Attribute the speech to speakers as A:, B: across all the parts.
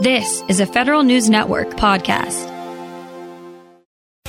A: This is a Federal News Network podcast.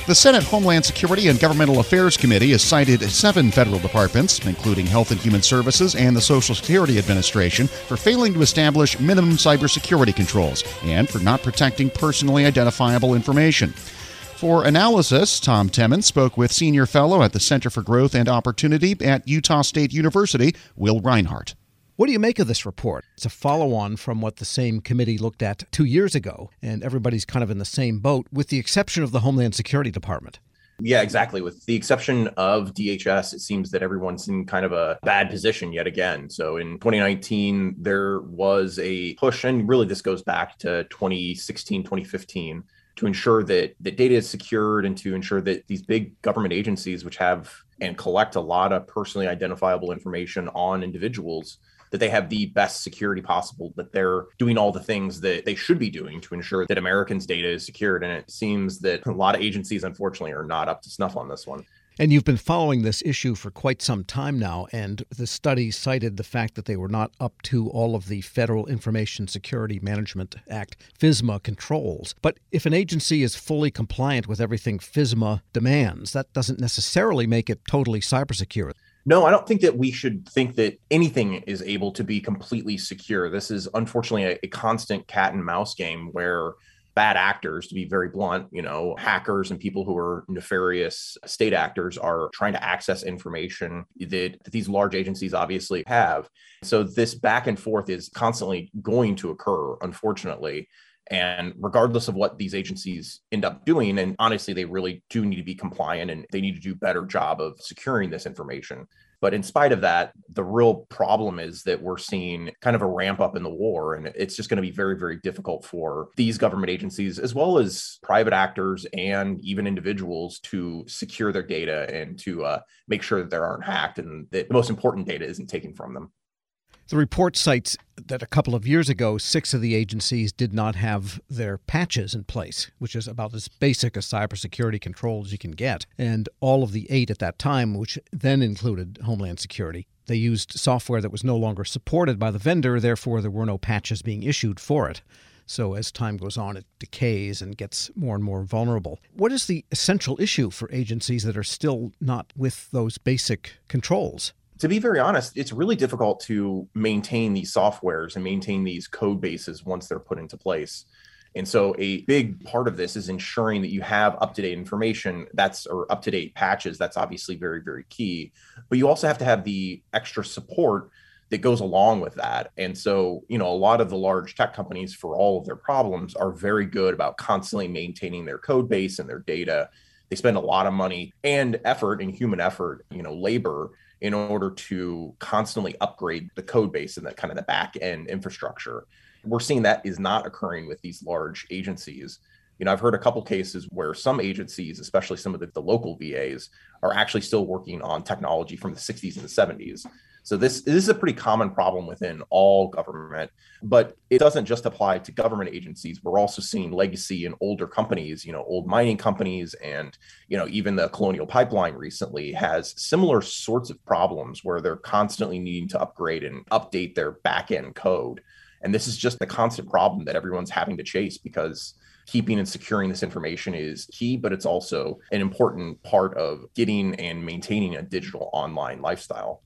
B: The Senate Homeland Security and Governmental Affairs Committee has cited seven federal departments, including Health and Human Services and the Social Security Administration, for failing to establish minimum cybersecurity controls and for not protecting personally identifiable information. For analysis, Tom Temin spoke with senior fellow at the Center for Growth and Opportunity at Utah State University, Will Rinehart.
C: What do you make of this report? It's a follow on from what the same committee looked at two years ago, and everybody's kind of in the same boat, with the exception of the Homeland Security Department.
D: Yeah, exactly. With the exception of DHS, it seems that everyone's in kind of a bad position yet again. So in 2019, there was a push, and really this goes back to 2016, 2015 to ensure that that data is secured and to ensure that these big government agencies which have and collect a lot of personally identifiable information on individuals that they have the best security possible, that they're doing all the things that they should be doing to ensure that Americans' data is secured. And it seems that a lot of agencies, unfortunately, are not up to snuff on this one.
C: And you've been following this issue for quite some time now, and the study cited the fact that they were not up to all of the Federal Information Security Management Act, FISMA, controls. But if an agency is fully compliant with everything FISMA demands, that doesn't necessarily make it totally cyber secure.
D: No, I don't think that we should think that anything is able to be completely secure. This is unfortunately a, a, constant cat and mouse game where bad actors, to be very blunt, you know, hackers and people who are nefarious state actors are trying to access information that, that these large agencies obviously have. So this back and forth is constantly going to occur, unfortunately. And regardless of what these agencies end up doing, and honestly, they really do need to be compliant and they need to do a better job of securing this information. But in spite of that, the real problem is that we're seeing kind of a ramp up in the war. And it's just going to be very, very difficult for these government agencies, as well as private actors and even individuals, to secure their data and to uh, make sure that they aren't hacked and that the most important data isn't taken from them.
C: The report cites that a couple of years ago, six of the agencies did not have their patches in place, which is about as basic a cybersecurity control as you can get. And all of the eight at that time, which then included Homeland Security, they used software that was no longer supported by the vendor, therefore, there were no patches being issued for it. So as time goes on, it decays and gets more and more vulnerable. What is the essential issue for agencies that are still not with those basic controls?
D: To be very honest, it's really difficult to maintain these softwares and maintain these code bases once they're put into place. And so a big part of this is ensuring that you have up-to-date information that's or up-to-date patches. That's obviously very, very key. But you also have to have the extra support that goes along with that. And so, you know, a lot of the large tech companies for all of their problems are very good about constantly maintaining their code base and their data. They spend a lot of money and effort and human effort, you know, labor in order to constantly upgrade the code base and that kind of the back end infrastructure. We're seeing that is not occurring with these large agencies. You know, I've heard a couple cases where some agencies, especially some of the, the local VAs, are actually still working on technology from the 60s and the 70s. So this, this is a pretty common problem within all government, but it doesn't just apply to government agencies. We're also seeing legacy in older companies, you know, old mining companies and, you know, even the Colonial Pipeline recently has similar sorts of problems where they're constantly needing to upgrade and update their back end code. And this is just a constant problem that everyone's having to chase because keeping and securing this information is key, but it's also an important part of getting and maintaining a digital online lifestyle.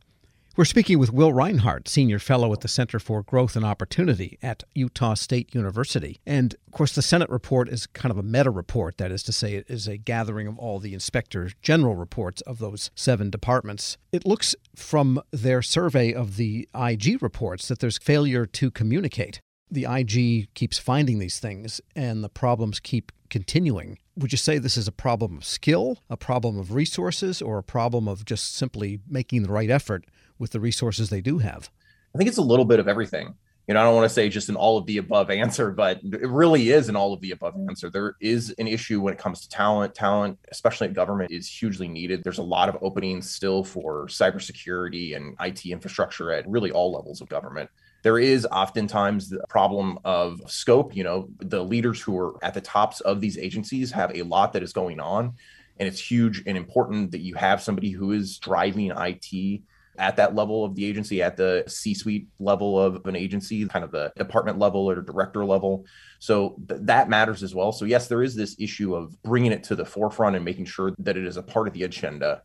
C: We're speaking with Will Rinehart, Senior Fellow at the Center for Growth and Opportunity at Utah State University. And of course, the Senate report is kind of a meta report. That is to say, it is a gathering of all the Inspector General reports of those seven departments. It looks from their survey of the IG reports that there's failure to communicate. The IG keeps finding these things, and the problems keep continuing. Would you say this is a problem of skill, a problem of resources, or a problem of just simply making the right effort with the resources they do have?
D: I think it's a little bit of everything. You know, I don't want to say just an all of the above answer, but it really is an all of the above answer. There is an issue when it comes to talent. Talent, especially in government, is hugely needed. There's a lot of openings still for cybersecurity and IT infrastructure at really all levels of government there is oftentimes the problem of scope. You know, the leaders who are at the tops of these agencies have a lot that is going on. And it's huge and important that you have somebody who is driving IT at that level of the agency, at the C suite level of an agency, kind of the department level or director level. So th- that matters as well. So, yes, there is this issue of bringing it to the forefront and making sure that it is a part of the agenda.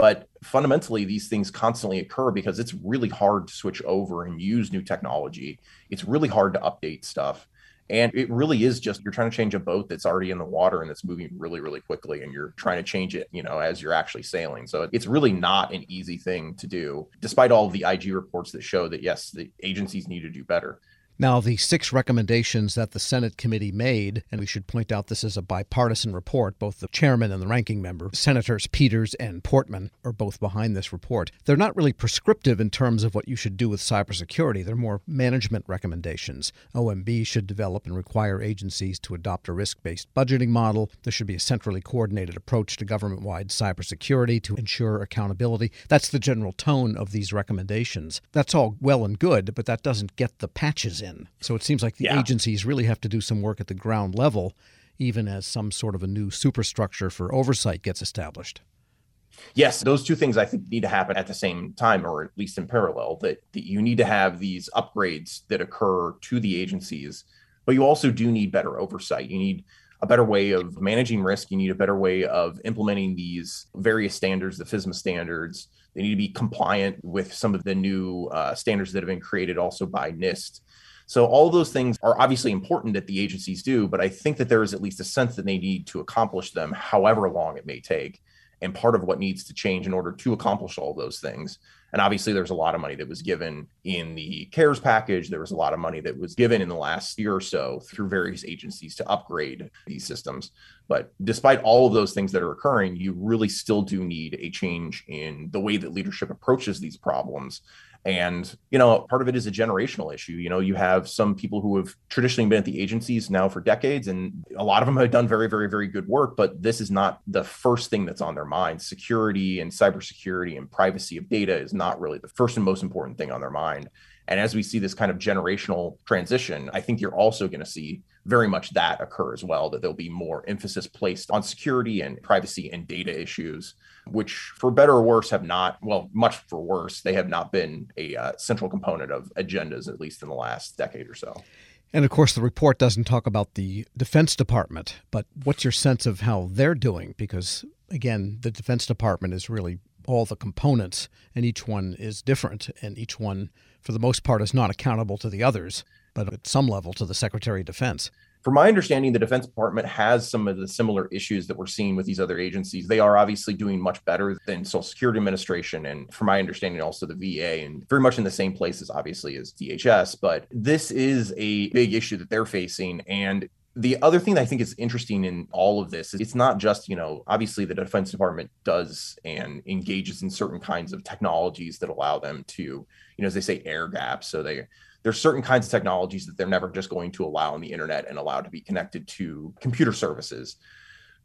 D: But fundamentally, these things constantly occur because it's really hard to switch over and use new technology. It's really hard to update stuff. And it really is just you're trying to change a boat that's already in the water and that's moving really, really quickly, and you're trying to change it, you know, as you're actually sailing. So it's really not an easy thing to do, despite all the IG reports that show that yes, the agencies need to do better.
C: Now, the six recommendations that the Senate committee made, and we should point out this is a bipartisan report, both the chairman and the ranking member, Senators Peters and Portman, are both behind this report. They're not really prescriptive in terms of what you should do with cybersecurity, they're more management recommendations. OMB should develop and require agencies to adopt a risk based budgeting model. There should be a centrally coordinated approach to government wide cybersecurity to ensure accountability. That's the general tone of these recommendations. That's all well and good, but that doesn't get the patches in in. So it seems like the yeah. agencies really have to do some work at the ground level, even as some sort of a new superstructure for oversight gets established.
D: Yes, those two things I think need to happen at the same time, or at least in parallel. That, that you need to have these upgrades that occur to the agencies, but you also do need better oversight. You need a better way of managing risk. You need a better way of implementing these various standards, the FISMA standards. They need to be compliant with some of the new uh, standards that have been created also by NIST. So all those things are obviously important that the agencies do, but I think that there is at least a sense that they need to accomplish them however long it may take. And part of what needs to change in order to accomplish all those things. And obviously, there's a lot of money that was given in the CARES package. There was a lot of money that was given in the last year or so through various agencies to upgrade these systems. But despite all of those things that are occurring, you really still do need a change in the way that leadership approaches these problems and, you know, part of it is a generational issue. You know, you have some people who have traditionally been at the agencies now for decades, and a lot of them have done very, very, very good work, but this is not the first thing that's on their mind. Security and cybersecurity and privacy of data is not really the first and most important thing on their mind. And as we see this kind of generational transition, I think you're also going to see very much that occur as well, that there'll be more emphasis placed on security and privacy and data issues which for better or worse have not, well, much for worse, they have not been a uh, central component of agendas, at least in the last decade or so.
C: And of course, the report doesn't talk about the Defense Department, but what's your sense of how they're doing? Because again, the Defense Department is really all the components, and each one is different, and each one, for the most part, is not accountable to the others, but at some level to the Secretary of Defense
D: from my understanding, the Defense Department has some of the similar issues that we're seeing with these other agencies. They are obviously doing much better than Social Security Administration, and from my understanding, also the VA, and very much in the same places, obviously, as DHS. But this is a big issue that they're facing, and the other thing that I think is interesting in all of this is it's not just, you know, obviously the Defense Department does and engages in certain kinds of technologies that allow them to, you know, as they say, air gaps. So they there's certain kinds of technologies that they're never just going to allow on the internet and allow to be connected to computer services.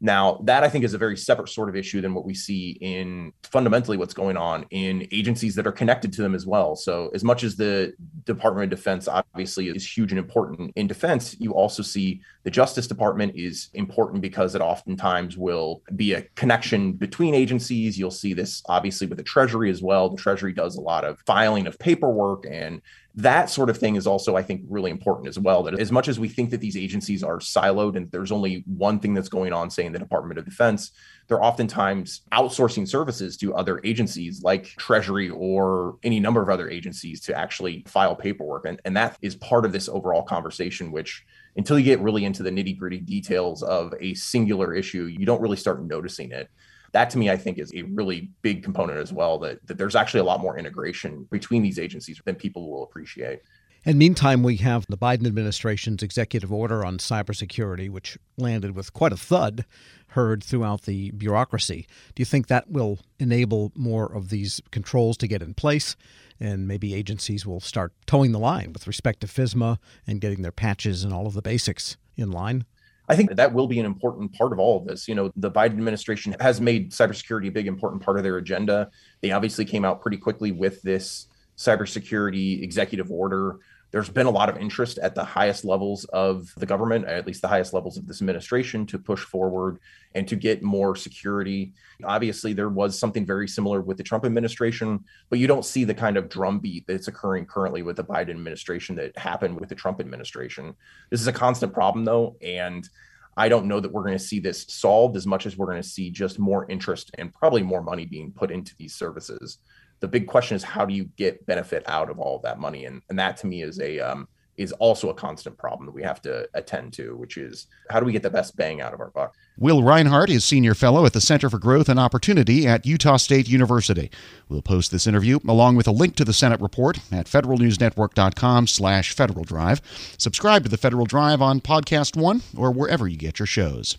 D: Now, that I think is a very separate sort of issue than what we see in fundamentally what's going on in agencies that are connected to them as well. So, as much as the Department of Defense obviously is huge and important in defense, you also see the Justice Department is important because it oftentimes will be a connection between agencies. You'll see this obviously with the Treasury as well. The Treasury does a lot of filing of paperwork and that sort of thing is also i think really important as well that as much as we think that these agencies are siloed and there's only one thing that's going on say in the department of defense they're oftentimes outsourcing services to other agencies like treasury or any number of other agencies to actually file paperwork and, and that is part of this overall conversation which until you get really into the nitty gritty details of a singular issue you don't really start noticing it that to me i think is a really big component as well that, that there's actually a lot more integration between these agencies than people will appreciate
C: and meantime, we have the Biden administration's executive order on cybersecurity, which landed with quite a thud heard throughout the bureaucracy. Do you think that will enable more of these controls to get in place? And maybe agencies will start toeing the line with respect to FISMA and getting their patches and all of the basics in line?
D: I think that will be an important part of all of this. You know, the Biden administration has made cybersecurity a big important part of their agenda. They obviously came out pretty quickly with this cybersecurity executive order there's been a lot of interest at the highest levels of the government, at least the highest levels of this administration, to push forward and to get more security. Obviously, there was something very similar with the Trump administration, but you don't see the kind of drumbeat that's occurring currently with the Biden administration that happened with the Trump administration. This is a constant problem, though. And I don't know that we're going to see this solved as much as we're going to see just more interest and probably more money being put into these services the big question is how do you get benefit out of all of that money and and that to me is a um, is also a constant problem that we have to attend to, which is how do we get the best bang out of our buck?
B: Will Rinehart is Senior Fellow at the Center for Growth and Opportunity at Utah State University. We'll post this interview along with a link to the Senate report at federalnewsnetwork.com slash Federal Drive. Subscribe to the Federal Drive on Podcast One or wherever you get your shows.